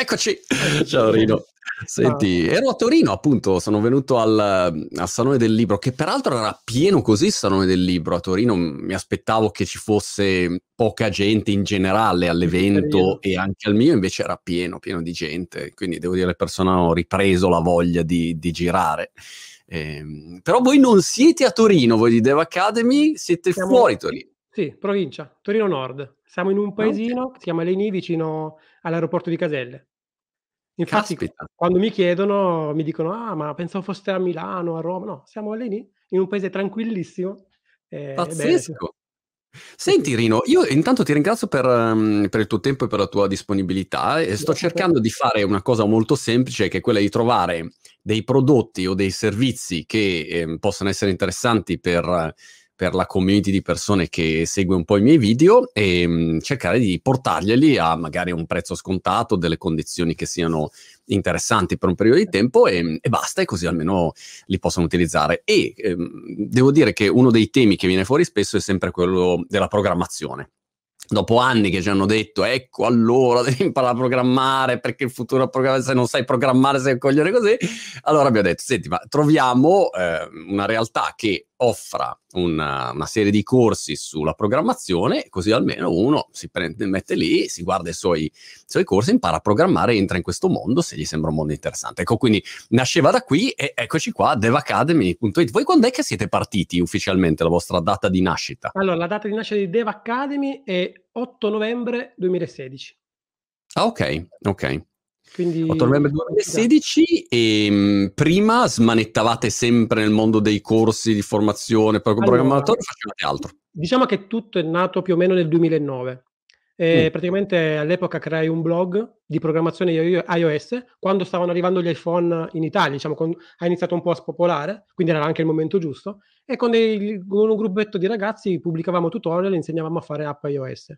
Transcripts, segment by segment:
Eccoci! Ciao Rino. Senti, ero a Torino appunto, sono venuto al, al, Salone del Libro, che peraltro era pieno così il Salone del Libro a Torino, mi aspettavo che ci fosse poca gente in generale all'evento e anche al mio invece era pieno, pieno di gente, quindi devo dire le persone hanno ripreso la voglia di, di girare. Eh, però voi non siete a Torino, voi di Dev Academy, siete Siamo... fuori Torino. Sì, provincia, Torino Nord. Siamo in un paesino okay. che si chiama Leni, vicino all'aeroporto di Caselle. Infatti, Caspita. quando mi chiedono, mi dicono: Ah, ma pensavo foste a Milano, a Roma. No, siamo Leni, in un paese tranquillissimo. Eh, Pazzesco. Senti Rino, io intanto ti ringrazio per, um, per, il tuo tempo e per la tua disponibilità e sto cercando di fare una cosa molto semplice che è quella di trovare dei prodotti o dei servizi che eh, possano essere interessanti per per la community di persone che segue un po' i miei video e mh, mm, cercare di portarglieli a magari un prezzo scontato, delle condizioni che siano interessanti per un periodo di tempo e, e basta, e così almeno li possono utilizzare. E ehm, devo dire che uno dei temi che viene fuori spesso è sempre quello della programmazione dopo anni che ci hanno detto ecco allora devi imparare a programmare perché il futuro programmare se non sai programmare sei un coglione così allora abbiamo detto senti ma troviamo eh, una realtà che offra una, una, serie di corsi sulla programmazione, così almeno uno si prende, mette lì, si guarda i suoi, i suoi corsi, impara a programmare entra in questo mondo se gli sembra un mondo interessante. Ecco, quindi nasceva da qui e eccoci qua, devacademy.it. Voi quando è che siete partiti ufficialmente, la vostra data di nascita? Allora, la data di nascita di Dev Academy è 8 novembre 2016. Ah, ok, ok. Quindi... 8 novembre 2016 e mh, prima smanettavate sempre nel mondo dei corsi di formazione per allora, programmatore o facevate altro? Diciamo che tutto è nato più o meno nel 2009. Eh, mm. Praticamente all'epoca creai un blog di programmazione iOS quando stavano arrivando gli iPhone in Italia, diciamo, con, ha iniziato un po' a spopolare, quindi era anche il momento giusto. E con, dei, con un gruppetto di ragazzi pubblicavamo tutorial e insegnavamo a fare app iOS.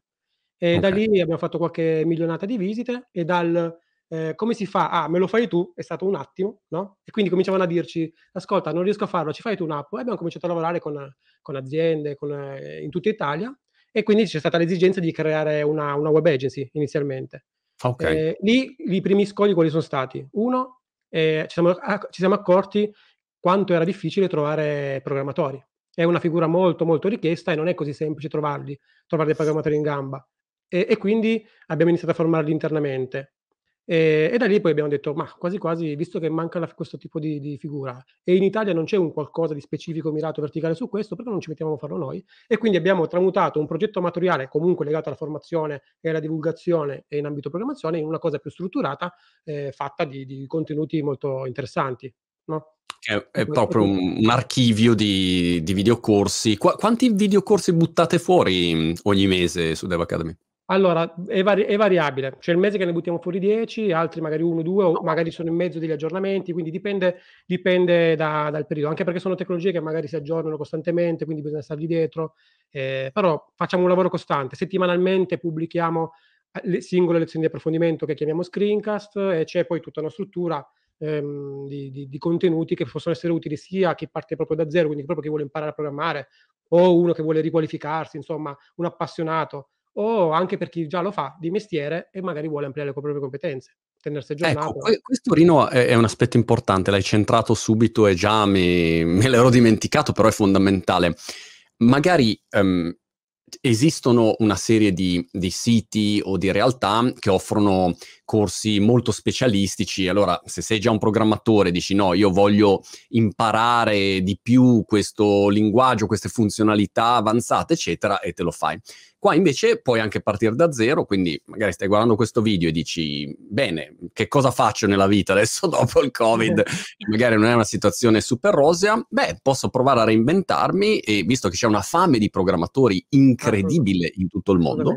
E okay. da lì abbiamo fatto qualche milionata di visite e dal eh, come si fa? Ah, me lo fai tu? È stato un attimo, no? E quindi cominciavano a dirci, ascolta, non riesco a farlo, ci fai tu un'app? E abbiamo cominciato a lavorare con, con aziende con, eh, in tutta Italia e quindi c'è stata l'esigenza di creare una, una web agency inizialmente. Okay. Eh, lì i primi scogli quali sono stati? Uno, eh, ci siamo, ci, siamo, accorti quanto era difficile trovare programmatori. È una figura molto molto richiesta e non è così semplice trovarli, trovare dei programmatori in gamba. E, e quindi abbiamo iniziato a formarli internamente. E, e, da lì poi abbiamo detto, ma quasi quasi, visto che manca la, questo tipo di, di, figura e in Italia non c'è un qualcosa di specifico, mirato, verticale su questo, perché non ci mettiamo a farlo noi? E quindi abbiamo tramutato un progetto amatoriale comunque legato alla formazione e alla divulgazione e in ambito programmazione in una cosa più strutturata, eh, fatta di, di, contenuti molto interessanti. No? È, è proprio un, un archivio di, di videocorsi. Qu- quanti videocorsi buttate fuori ogni mese su Dev Academy? Allora, è, vari- è variabile. C'è il mese che ne buttiamo fuori 10, altri magari 1, 2 o magari sono in mezzo degli aggiornamenti, quindi dipende, dipende da- dal periodo, anche perché sono tecnologie che magari si aggiornano costantemente, quindi bisogna stargli dietro, eh, però facciamo un lavoro costante. Settimanalmente pubblichiamo eh, le singole lezioni di approfondimento che chiamiamo screencast e c'è poi tutta una struttura ehm, di, di- di contenuti che possono essere utili sia a chi parte proprio da zero, quindi proprio chi vuole imparare a programmare, o uno che vuole riqualificarsi, insomma, un appassionato o anche per chi già lo fa di mestiere e magari vuole ampliare le proprie competenze, tenersi ecco, aggiornato. Ecco, questo Rino è, è, un aspetto importante, l'hai centrato subito e già mi, me l'ero dimenticato, però è fondamentale. Magari um, esistono una serie di, di, siti o di realtà che offrono corsi molto specialistici. Allora, se sei già un programmatore, dici no, io voglio imparare di più questo linguaggio, queste funzionalità avanzate, eccetera, e te lo fai. Qua invece puoi anche partire da zero, quindi magari stai guardando questo video e dici, bene, che cosa faccio nella vita adesso dopo il Covid? magari non è una situazione super rosea, beh, posso provare a reinventarmi e visto che c'è una fame di programmatori incredibile in tutto il mondo,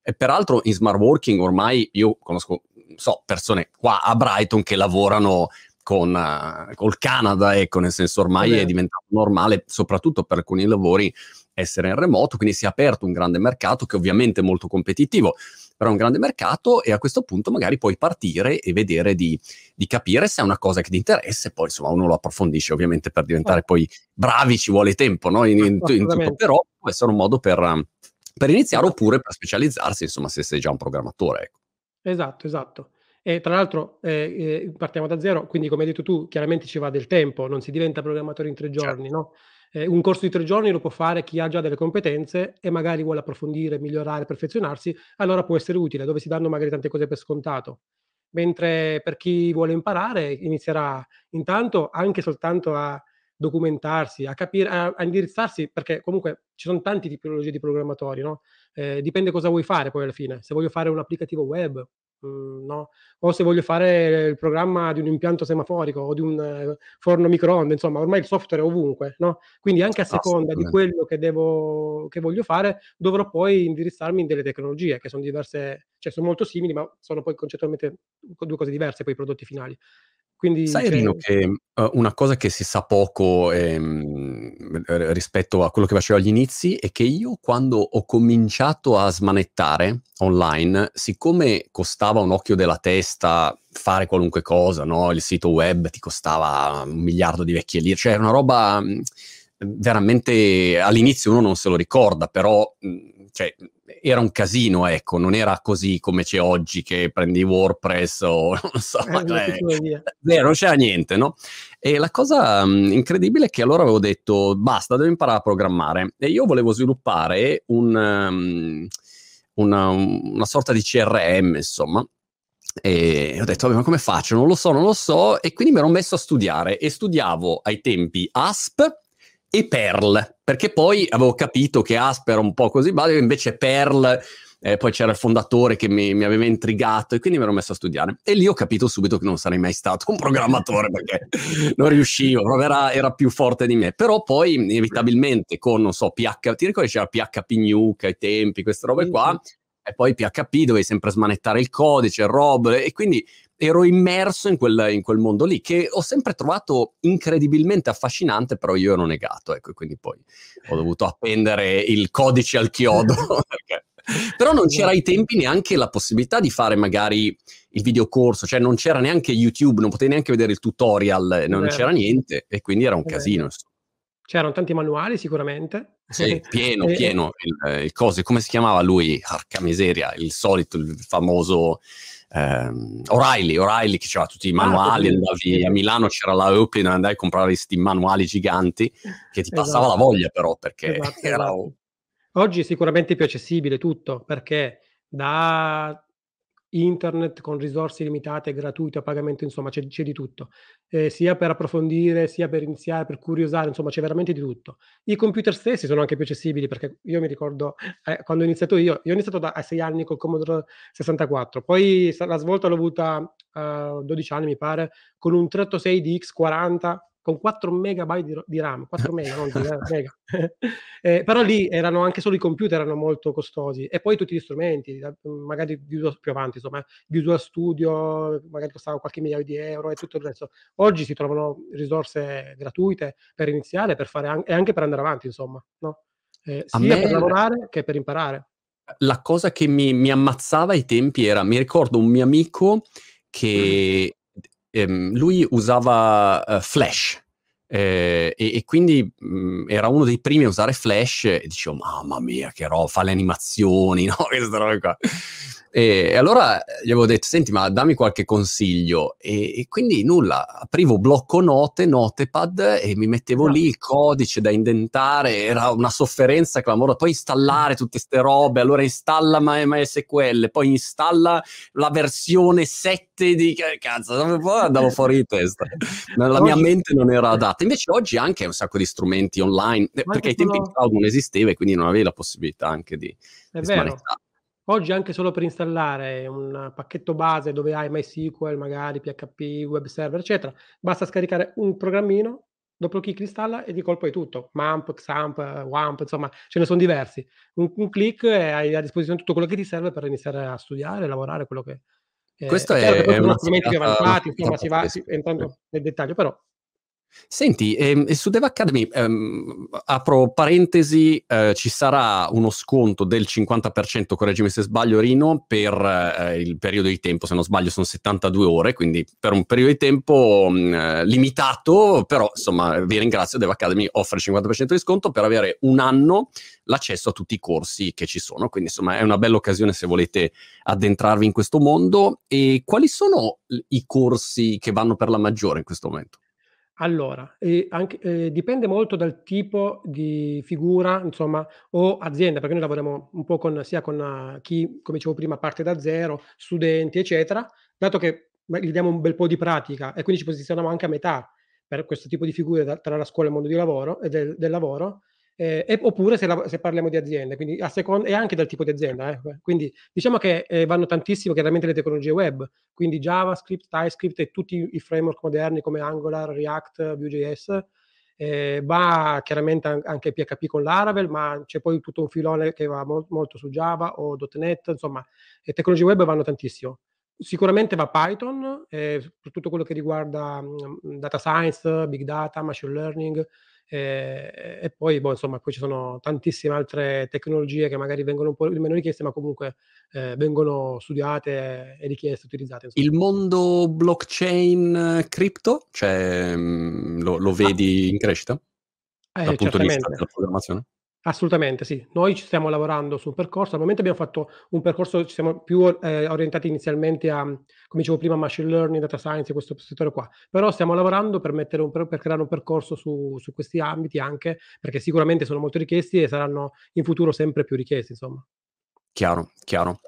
e peraltro in smart working ormai io conosco, so, persone qua a Brighton che lavorano con uh, col Canada, ecco, nel senso ormai è diventato normale, soprattutto per alcuni lavori, essere in remoto, quindi si è aperto un grande mercato che ovviamente è molto competitivo, però è un grande mercato e a questo punto magari puoi partire e vedere di, di capire se è una cosa che ti interessa e poi insomma uno lo approfondisce ovviamente per diventare poi bravi ci vuole tempo, no? in, in, in tutto, però può essere un modo per, per iniziare oppure per specializzarsi, insomma se sei già un programmatore. Ecco. Esatto, esatto. E tra l'altro eh, eh, partiamo da zero, quindi come hai detto tu, chiaramente ci va del tempo, non si diventa programmatori in tre Certo. giorni, no? Eh, un corso di tre giorni lo può fare chi ha già delle competenze e magari vuole approfondire, migliorare, perfezionarsi, allora può essere utile, dove si danno magari tante cose per scontato. Mentre per chi vuole imparare inizierà intanto anche soltanto a documentarsi, a capire, a, a indirizzarsi, perché comunque ci sono tanti tipologie di programmatori, no? Eh, dipende cosa vuoi fare poi alla fine. Se voglio fare un applicativo web, mh, no? O se voglio fare il programma di un impianto semaforico o di un eh, forno microonde, insomma, ormai il software è ovunque, no? Quindi anche a seconda di quello che, devo, che voglio fare, dovrò poi indirizzarmi in delle tecnologie che sono diverse, cioè sono molto simili, ma sono poi concettualmente due cose diverse poi i prodotti finali. Quindi, Sai Rino che uh, una cosa che si sa poco ehm, rispetto a quello che facevo agli inizi è che io quando ho cominciato a smanettare online, siccome costava un occhio della testa fare qualunque cosa, no? il sito web ti costava un miliardo di vecchie lire, cioè una roba veramente all'inizio uno non se lo ricorda, però cioè, era un casino, ecco, non era così come c'è oggi che prendi WordPress o non so, eh, cioè, non c'era niente, no? E la cosa um, incredibile è che allora avevo detto basta, devo imparare a programmare e io volevo sviluppare un, um, una, una sorta di CRM, insomma, e ho detto, ma come faccio? Non lo so, non lo so. E quindi mi ero messo a studiare e studiavo ai tempi ASP e Perl, perché poi avevo capito che ASP era un po' così, ma invece Perl, eh, poi c'era il fondatore che mi, mi, aveva intrigato e quindi mi ero messo a studiare. E lì ho capito subito che non sarei mai stato un programmatore perché non riuscivo, era, era, più forte di me. Però poi inevitabilmente con, non so, PH, ti ricordi c'era PHP Nuke ai tempi, queste robe qua, e poi PHP dovevi sempre smanettare il codice, rob, e quindi ero immerso in quel, in quel, mondo lì che ho sempre trovato incredibilmente affascinante, però io ero negato, ecco, quindi poi ho dovuto appendere il codice al chiodo. perché... Però non c'era ai tempi neanche la possibilità di fare magari il videocorso, cioè non c'era neanche YouTube, non potevi neanche vedere il tutorial, non c'era niente e quindi era un casino. C'erano tanti manuali sicuramente. Sì, pieno, pieno. Il, il cose, come si chiamava lui? Arca miseria, il solito, il famoso ehm, O'Reilly, O'Reilly che c'era tutti i ah, manuali, ah, andavi a Milano, c'era la Open, andai a comprare questi manuali giganti che ti passava esatto. la voglia però perché esatto, era... Esatto. Oggi è sicuramente più accessibile tutto perché da internet con risorse limitate, gratuite, a pagamento, insomma c'è, c'è di tutto, eh, sia per approfondire, sia per iniziare, per curiosare, insomma c'è veramente di tutto. I computer stessi sono anche più accessibili perché io mi ricordo eh, quando ho iniziato io, io ho iniziato da, a sei anni col Commodore 64, poi la svolta l'ho avuta a uh, 12 anni mi pare, con un 386 DX40 con 4 megabyte di, di RAM, 4 mega, non di mega. eh, però lì erano anche solo i computer erano molto costosi e poi tutti gli strumenti, magari Visual, più avanti, insomma, Visual Studio magari costavano qualche migliaio di euro e tutto il resto. Oggi si trovano risorse gratuite per iniziare per fare an- e anche per andare avanti, insomma, no? eh, sia per lavorare che per imparare. La cosa che mi, mi ammazzava ai tempi era, mi ricordo un mio amico che ehm, lui usava uh, Flash. Eh, e, e, quindi mh, mm, era uno dei primi a usare Flash e dicevo mamma mia che roba, fa le animazioni, no? Queste robe qua. E, e, allora gli avevo detto, senti, ma dammi qualche consiglio. E, e, quindi nulla, aprivo blocco note, notepad e mi mettevo no. lì il codice da indentare, era una sofferenza clamorosa. Poi installare tutte queste robe, allora installa MySQL, poi installa la versione 7 di... Cazzo, andavo fuori di testa. La mia mente non era adatta. Invece oggi anche un sacco di strumenti online, eh, perché ai tempi il cloud non esisteva e quindi non avevi la possibilità anche di... È di vero. Oggi anche solo per installare un pacchetto base dove hai MySQL, magari PHP, web server, eccetera, basta scaricare un programmino, dopo clicchi installa e di colpo è tutto. MAMP, XAMP, WAMP, insomma, ce ne sono diversi. Un, un clic e hai a disposizione tutto quello che ti serve per iniziare a studiare, lavorare, quello che... Eh, Questo è, è, è una strumenti più avanzati, insomma, si va si, entrando nel dettaglio, però Senti, ehm, su Dev Academy, ehm, apro parentesi, eh, ci sarà uno sconto del 50%, correggimi se sbaglio Rino, per eh, il periodo di tempo, se non sbaglio sono 72 ore, quindi per un periodo di tempo mh, mm, limitato, però insomma vi ringrazio, Dev Academy offre il 50% di sconto per avere un anno l'accesso a tutti i corsi che ci sono, quindi insomma è una bella occasione se volete addentrarvi in questo mondo. E quali sono i corsi che vanno per la maggiore in questo momento? Allora, ehm, anche ehm, dipende molto dal tipo di figura, insomma, o azienda, perché noi lavoriamo un po' con sia con eh, chi, come dicevo prima, parte da zero, studenti, eccetera, dato che ma gli diamo un bel po' di pratica e quindi ci posizioniamo anche a metà per questo tipo di figure da tra la scuola e il mondo di lavoro e del del lavoro, Ehm, e oppure se, la, se, parliamo di aziende, quindi a seconda, e anche dal tipo di azienda. Eh. Quindi diciamo che eh, vanno tantissimo chiaramente le tecnologie web, quindi JavaScript, TypeScript e tutti i framework moderni come Angular, React, Vue.js. Eh, va chiaramente anche PHP con Laravel, ma c'è poi tutto un filone che va mo- molto su Java o .NET, insomma, le tecnologie web vanno tantissimo. Sicuramente va Python, eh, per tutto quello che riguarda mm, data science, big data, machine learning, eh, e poi, boh, insomma, poi ci sono tantissime altre tecnologie che magari vengono un po' meno richieste, ma comunque eh, vengono studiate e richieste, utilizzate. Insomma. Il mondo blockchain cripto, cioè, mm, lo, lo, vedi ah. in crescita? Eh, dal punto di vista della programmazione? Assolutamente sì. Noi ci stiamo lavorando su un percorso. Al momento abbiamo fatto un percorso, ci siamo più eh, orientati inizialmente a, come dicevo prima, machine learning, data science, questo settore qua. Però stiamo lavorando per, un, per creare un percorso su, su, questi ambiti anche, perché sicuramente sono molto richiesti e saranno in futuro sempre più richiesti, insomma. Chiaro, chiaro.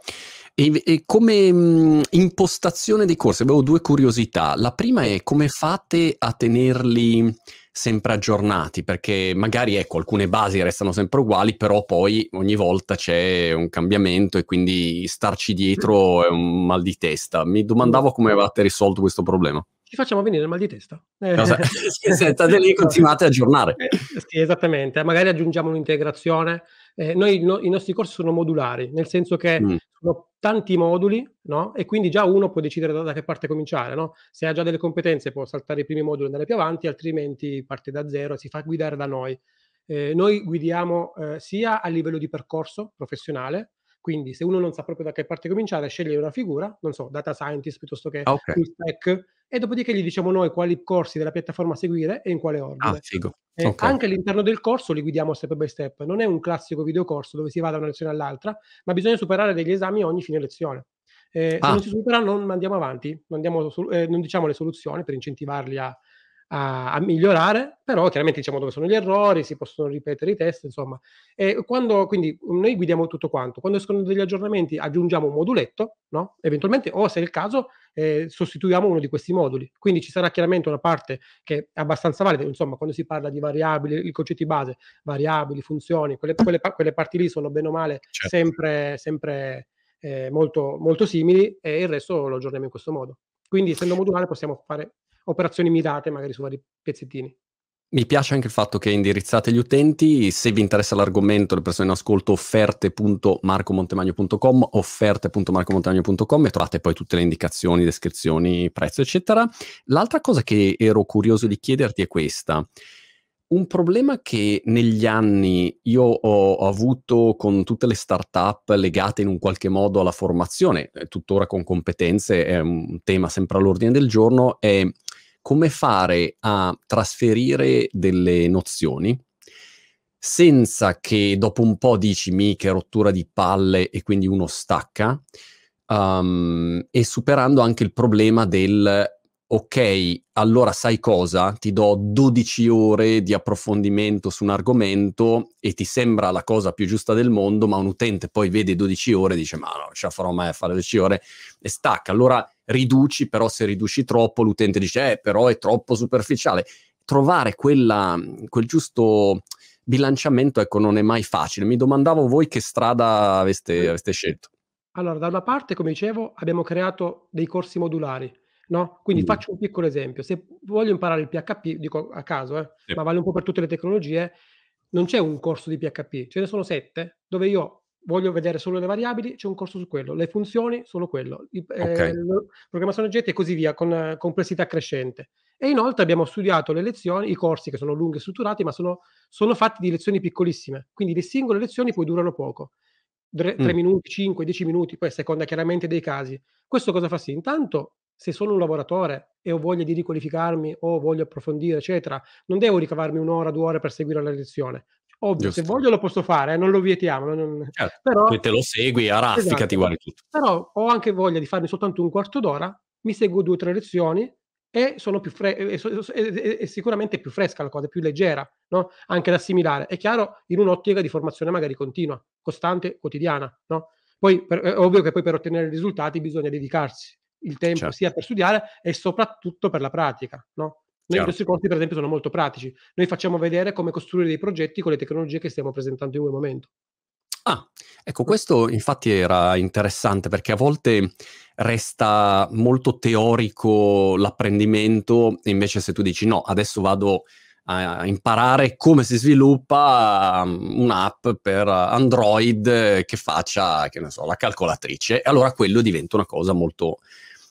E, e come mh, impostazione dei corsi avevo due curiosità. La prima è come fate a tenerli sempre aggiornati, perché magari ecco, alcune basi restano sempre uguali, però poi ogni volta c'è un cambiamento e quindi starci dietro è un mal di testa. Mi domandavo come avevate risolto questo problema. Ci facciamo venire il mal di testa. Cosa? State lì continuate a aggiornare. Eh, sì, esattamente. Magari aggiungiamo un'integrazione. Eh, noi, no, I nostri corsi sono modulari, nel senso che mm. Sono tanti moduli, no? E quindi già uno può decidere da, da che parte cominciare, no? Se ha già delle competenze può saltare i primi moduli e andare più avanti, altrimenti parte da zero e si fa guidare da noi. Eh, noi guidiamo eh, sia a livello di percorso professionale, quindi se uno non sa proprio da che parte cominciare, sceglie una figura, non so, data scientist piuttosto che okay. full stack, e dopodiché gli diciamo noi quali corsi della piattaforma seguire e in quale ordine. Ah, figo. Okay. Anche all'interno del corso li guidiamo step by step. Non è un classico videocorso dove si va da una lezione all'altra, ma bisogna superare degli esami ogni fine lezione. Eh, ah. Se non si supera non andiamo avanti, non, andiamo, eh, non diciamo le soluzioni per incentivarli a, a, a, migliorare, però chiaramente diciamo dove sono gli errori, si possono ripetere i test, insomma. E quando, quindi noi guidiamo tutto quanto, quando escono degli aggiornamenti aggiungiamo un moduletto, no? eventualmente, o se è il caso, eh, sostituiamo uno di questi moduli. Quindi ci sarà chiaramente una parte che è abbastanza valida, insomma, quando si parla di variabili, i concetti base, variabili, funzioni, quelle, quelle, quelle parti lì sono bene o male certo. sempre, sempre eh, molto, molto simili e il resto lo aggiorniamo in questo modo. Quindi essendo modulare possiamo fare operazioni mirate magari su vari pezzettini. Mi piace anche il fatto che indirizzate gli utenti, se vi interessa l'argomento, le persone in ascolto, offerte.marcomontemagno.com, offerte.marcomontemagno.com e trovate poi tutte le indicazioni, descrizioni, prezzo, eccetera. L'altra cosa che ero curioso di chiederti è questa. Un problema che negli anni io ho, avuto con tutte le start-up legate in un qualche modo alla formazione, eh, tuttora con competenze, è un tema sempre all'ordine del giorno, è come fare a trasferire delle nozioni senza che dopo un po' dici mi che rottura di palle e quindi uno stacca um, e superando anche il problema del ok, allora sai cosa? Ti do 12 ore di approfondimento su un argomento e ti sembra la cosa più giusta del mondo, ma un utente poi vede 12 ore e dice ma no, ce la farò mai a fare 12 ore e stacca. Allora riduci, però se riduci troppo l'utente dice eh, però è troppo superficiale. Trovare quella, quel giusto bilanciamento, ecco, non è mai facile. Mi domandavo voi che strada aveste, aveste scelto. Allora, da una parte, come dicevo, abbiamo creato dei corsi modulari No? Quindi mm. faccio un piccolo esempio. Se voglio imparare il PHP, dico a caso, eh, sì. ma vale un po' per tutte le tecnologie, non c'è un corso di PHP, ce ne sono sette, dove io voglio vedere solo le variabili, c'è un corso su quello, le funzioni, solo quello, I, eh, okay. eh, programmazione oggetti e così via, con complessità crescente. E inoltre abbiamo studiato le lezioni, i corsi che sono lunghi e strutturati, ma sono, sono fatti di lezioni piccolissime, quindi le singole lezioni poi durano poco. 3 mm. minuti, 5, 10 minuti, poi a seconda chiaramente dei casi. Questo cosa fa sì? Intanto, se sono un lavoratore e ho voglia di riqualificarmi o voglio approfondire, eccetera, non devo ricavarmi un'ora, due ore per seguire la lezione. Ovvio, Giusto. se voglio lo posso fare, eh, non lo vietiamo. Non... Certo, però, te lo segui a raffica, esatto. ti guardi tutto. Però ho anche voglia di farmi soltanto un quarto d'ora, mi seguo due o tre lezioni e sono più fre- e, e, e, sicuramente più fresca la cosa, più leggera, no? anche da assimilare. È chiaro, in un'ottica di formazione magari continua, costante, quotidiana. No? Poi per, è ovvio che poi per ottenere risultati bisogna dedicarsi il tempo certo. sia per studiare e soprattutto per la pratica. No? Noi, I nostri corsi, per esempio, sono molto pratici. Noi facciamo vedere come costruire dei progetti con le tecnologie che stiamo presentando in quel momento. Ah, ecco, questo infatti era interessante perché a volte resta molto teorico l'apprendimento, e invece se tu dici no, adesso vado a imparare come si sviluppa um, un'app per Android che faccia, che ne so, la calcolatrice, e allora quello diventa una cosa molto,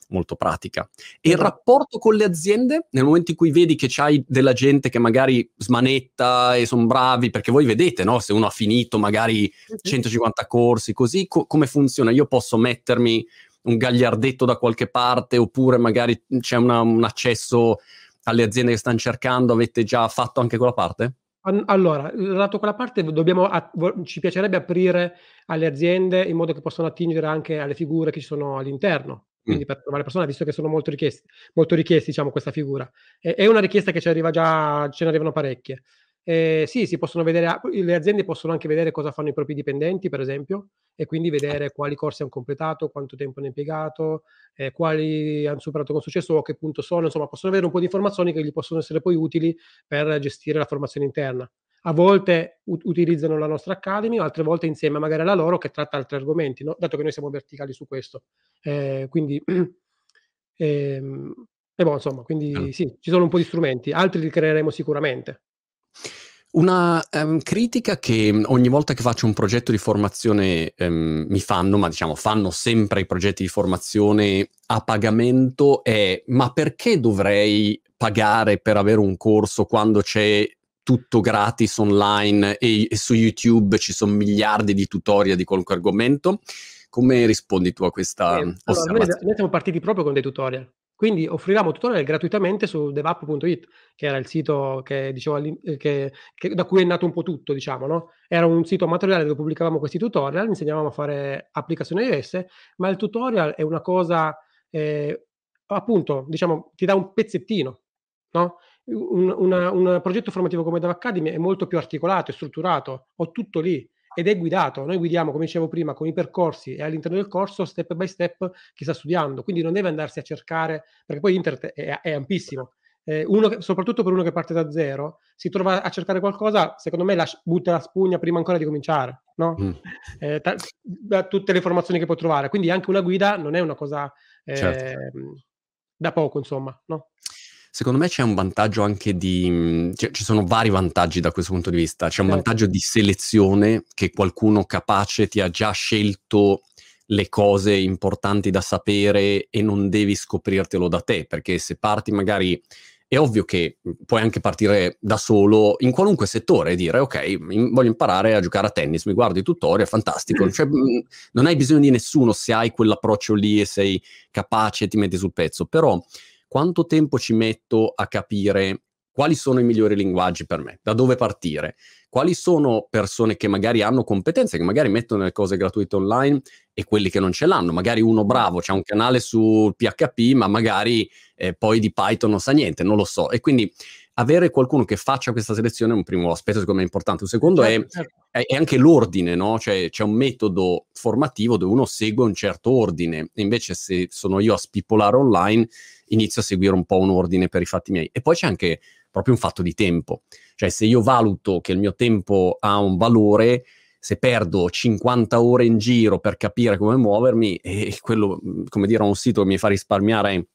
molto pratica. E il esatto. rapporto con le aziende, nel momento in cui vedi che c'hai della gente che magari smanetta e sono bravi, perché voi vedete, no? Se uno ha finito magari 150 corsi, così, co- come funziona? Io posso mettermi un gagliardetto da qualche parte oppure magari c'è una, un accesso alle aziende che stanno cercando, avete già fatto anche quella parte? Allora, lato quella parte dobbiamo, ci piacerebbe aprire alle aziende in modo che possano attingere anche alle figure che ci sono all'interno, quindi mm. per trovare persone, visto che sono molto richiesti, molto richiesti diciamo, questa figura. È, è, una richiesta che ci arriva già, ce ne arrivano parecchie. Eh, sì, si possono vedere, le aziende possono anche vedere cosa fanno i propri dipendenti, per esempio, e quindi vedere quali corsi hanno completato, quanto tempo hanno impiegato, eh, quali hanno superato con successo o a che punto sono, insomma, possono avere un po' di informazioni che gli possono essere poi utili per gestire la formazione interna. A volte u- utilizzano la nostra Academy, altre volte insieme magari alla loro che tratta altri argomenti, no? dato che noi siamo verticali su questo. Eh, quindi, ehm, e boh, insomma, quindi sì, ci sono un po' di strumenti, altri li creeremo sicuramente. Una um, critica che ogni volta che faccio un progetto di formazione um, mi fanno, ma diciamo fanno sempre i progetti di formazione a pagamento è ma perché dovrei pagare per avere un corso quando c'è tutto gratis online e, e su YouTube ci sono miliardi di tutorial di qualunque argomento? Come rispondi tu a questa eh, allora, noi, noi siamo partiti proprio con dei tutorial. Quindi offrivamo tutorial gratuitamente su devapp.it, che era il sito che, dicevo, che, che, da cui è nato un po' tutto, diciamo, no? Era un sito amatoriale dove pubblicavamo questi tutorial, insegnavamo a fare applicazioni iOS, ma il tutorial è una cosa, eh, appunto, diciamo, ti dà un pezzettino, no? Un, una, un progetto formativo come Dev Academy è molto più articolato e strutturato, ho tutto lì ed è guidato. Noi guidiamo, come dicevo prima, con i percorsi e all'interno del corso step by step chi sta studiando, quindi non deve andarsi a cercare, perché poi internet è, è ampissimo. Eh, che, soprattutto per uno che parte da zero, si trova a cercare qualcosa, secondo me la, butta la spugna prima ancora di cominciare, no? Mm. Eh, ta, da tutte le informazioni che può trovare. Quindi anche una guida non è una cosa eh, certo. da poco, insomma, no? Secondo me c'è un vantaggio anche di... Mhmm, cioè, ci sono vari vantaggi da questo punto di vista. C'è un certo. vantaggio di selezione che qualcuno capace ti ha già scelto le cose importanti da sapere e non devi scoprirtelo da te, perché se parti magari... È ovvio che mhmm, puoi anche partire da solo in qualunque settore e dire ok, voglio imparare a giocare a tennis, mi guardo i tutorial, fantastico. Cioè, mhmm, non hai bisogno di nessuno se hai quell'approccio lì e sei capace e ti metti sul pezzo. Però quanto tempo ci metto a capire quali sono i migliori linguaggi per me, da dove partire, quali sono persone che magari hanno competenze, che magari mettono le cose gratuite online e quelli che non ce l'hanno. Magari uno bravo, c'è un canale su PHP, ma magari eh, poi di Python non sa niente, non lo so. E quindi avere qualcuno che faccia questa selezione è un primo aspetto secondo me importante. Un secondo certo, è, certo. È, è, anche l'ordine, no? Cioè c'è un metodo formativo dove uno segue un certo ordine. Invece se sono io a spippolare online inizio a seguire un po' un ordine per i fatti miei. E poi c'è anche proprio un fatto di tempo. Cioè, se io valuto che il mio tempo ha un valore, se perdo 50 ore in giro per capire come muovermi, e quello, come dire, un sito che mi fa risparmiare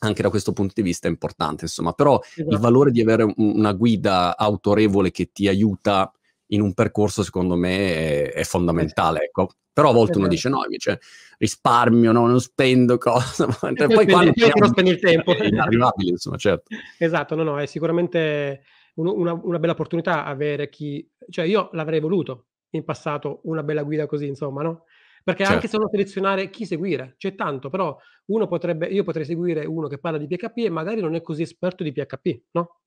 anche da questo punto di vista è importante, insomma. Però esatto. il valore di avere una guida autorevole che ti aiuta in un percorso, secondo me, è, è fondamentale, ecco. Però a volte uno dice no, invece risparmio, no? non spendo cosa. poi, poi quando non spendi il tempo. È inarrivabile, insomma, certo. Esatto, no, no, è sicuramente un, una, una, bella opportunità avere chi... Cioè io l'avrei voluto in passato una bella guida così, insomma, no? Perché certo. anche se non selezionare chi seguire, c'è tanto, però uno potrebbe, io potrei seguire uno che parla di PHP e magari non è così esperto di PHP, no?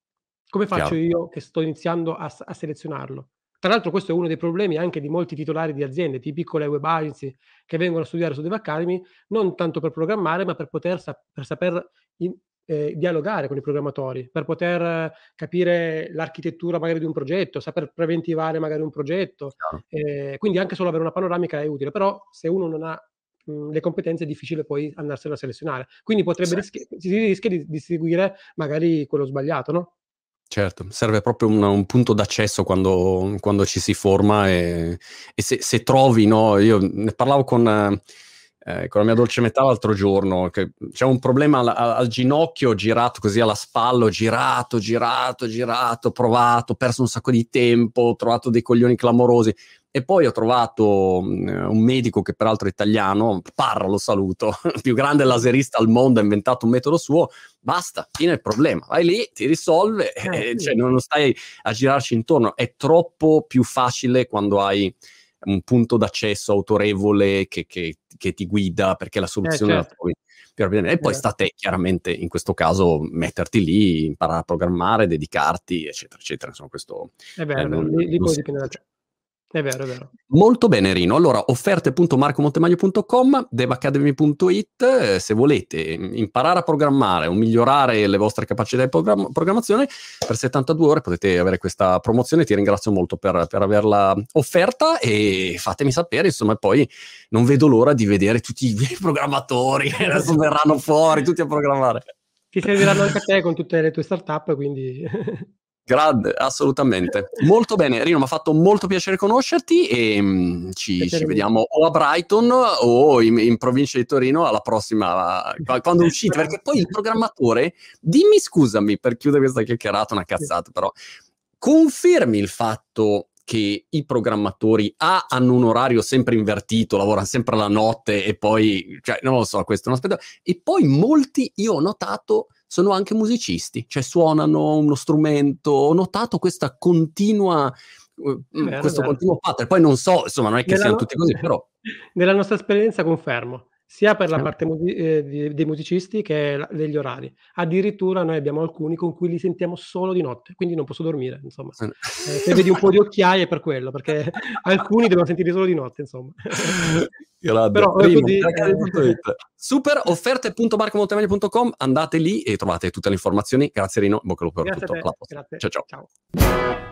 Come faccio Chiaro. io che sto iniziando a, a, selezionarlo? Tra l'altro questo è uno dei problemi anche di molti titolari di aziende, di piccole web agency che vengono a studiare su Dev Academy, non tanto per programmare, ma per poter per saper in, eh, dialogare con i programmatori, per poter capire l'architettura magari di un progetto, saper preventivare magari un progetto. Eh, quindi anche solo avere una panoramica è utile, però se uno non ha mh, le competenze è difficile poi andarsene a selezionare. Quindi potrebbe sì. rischi- si rischia di, di seguire magari quello sbagliato, no? Certo, serve proprio un, un punto d'accesso quando, quando, ci si forma e, e se, se, trovi, no, io ne parlavo con, eh, con la mia dolce metà l'altro giorno, che c'è un problema al, al, ginocchio girato così alla spalla, ho girato, girato, girato, provato, ho perso un sacco di tempo, ho trovato dei coglioni clamorosi. E poi ho trovato mm, un medico che peraltro è italiano, Parra lo saluto, il più grande laserista al mondo, ha inventato un metodo suo, basta, fine il problema, vai lì, ti risolve, eh, eh, cioè non stai a girarci intorno, è troppo più facile quando hai un punto d'accesso autorevole che, che, che ti guida perché la eh, soluzione eh, certo. la trovi. E poi sta a te, chiaramente, in questo caso, metterti lì, imparare a programmare, dedicarti, eccetera, eccetera. Insomma, questo è vero, eh, non, lì, lì poi dipende da te. È vero, è vero. Molto bene, Rino. Allora, offerte.marcomontemaglio.com, devacademy.it, eh, se volete imparare a programmare o migliorare le vostre capacità di program- programmazione, per 72 ore potete avere questa promozione. Ti ringrazio molto per, per averla offerta e fatemi sapere, insomma, poi non vedo l'ora di vedere tutti i miei programmatori che adesso verranno fuori, tutti a programmare. Ti serviranno anche a te con tutte le tue startup, quindi... Grande, assolutamente. Molto bene, Rino, mi ha fatto molto piacere conoscerti e um, ci, ci, vediamo o a Brighton o in, in, provincia di Torino alla prossima, quando uscite, perché poi il programmatore, dimmi scusami per chiudere questa chiacchierata, una cazzata, però. Confermi il fatto che i programmatori A hanno un orario sempre invertito, lavorano sempre la notte e poi, cioè, non lo so, questo è un aspetto, e poi molti, io ho notato sono anche musicisti, cioè suonano uno strumento. Ho notato questa continua, uh, questo continuo pattern. Poi non so, insomma, non è che Nella siano no... tutti così, però... Nella nostra esperienza confermo sia per la eh. parte musi- eh, dei musicisti che degli orari. Addirittura noi abbiamo alcuni con cui li sentiamo solo di notte, quindi non posso dormire, insomma. Eh, se vedi un po' di occhiaie è per quello, perché alcuni devono sentire solo di notte, insomma. Grazie. Però, Primo, così, eh... Super, offerte.marcomontemagno.com, andate lì e trovate tutte le informazioni. Grazie Rino, bocca al lupo per tutto. Ciao ciao. ciao.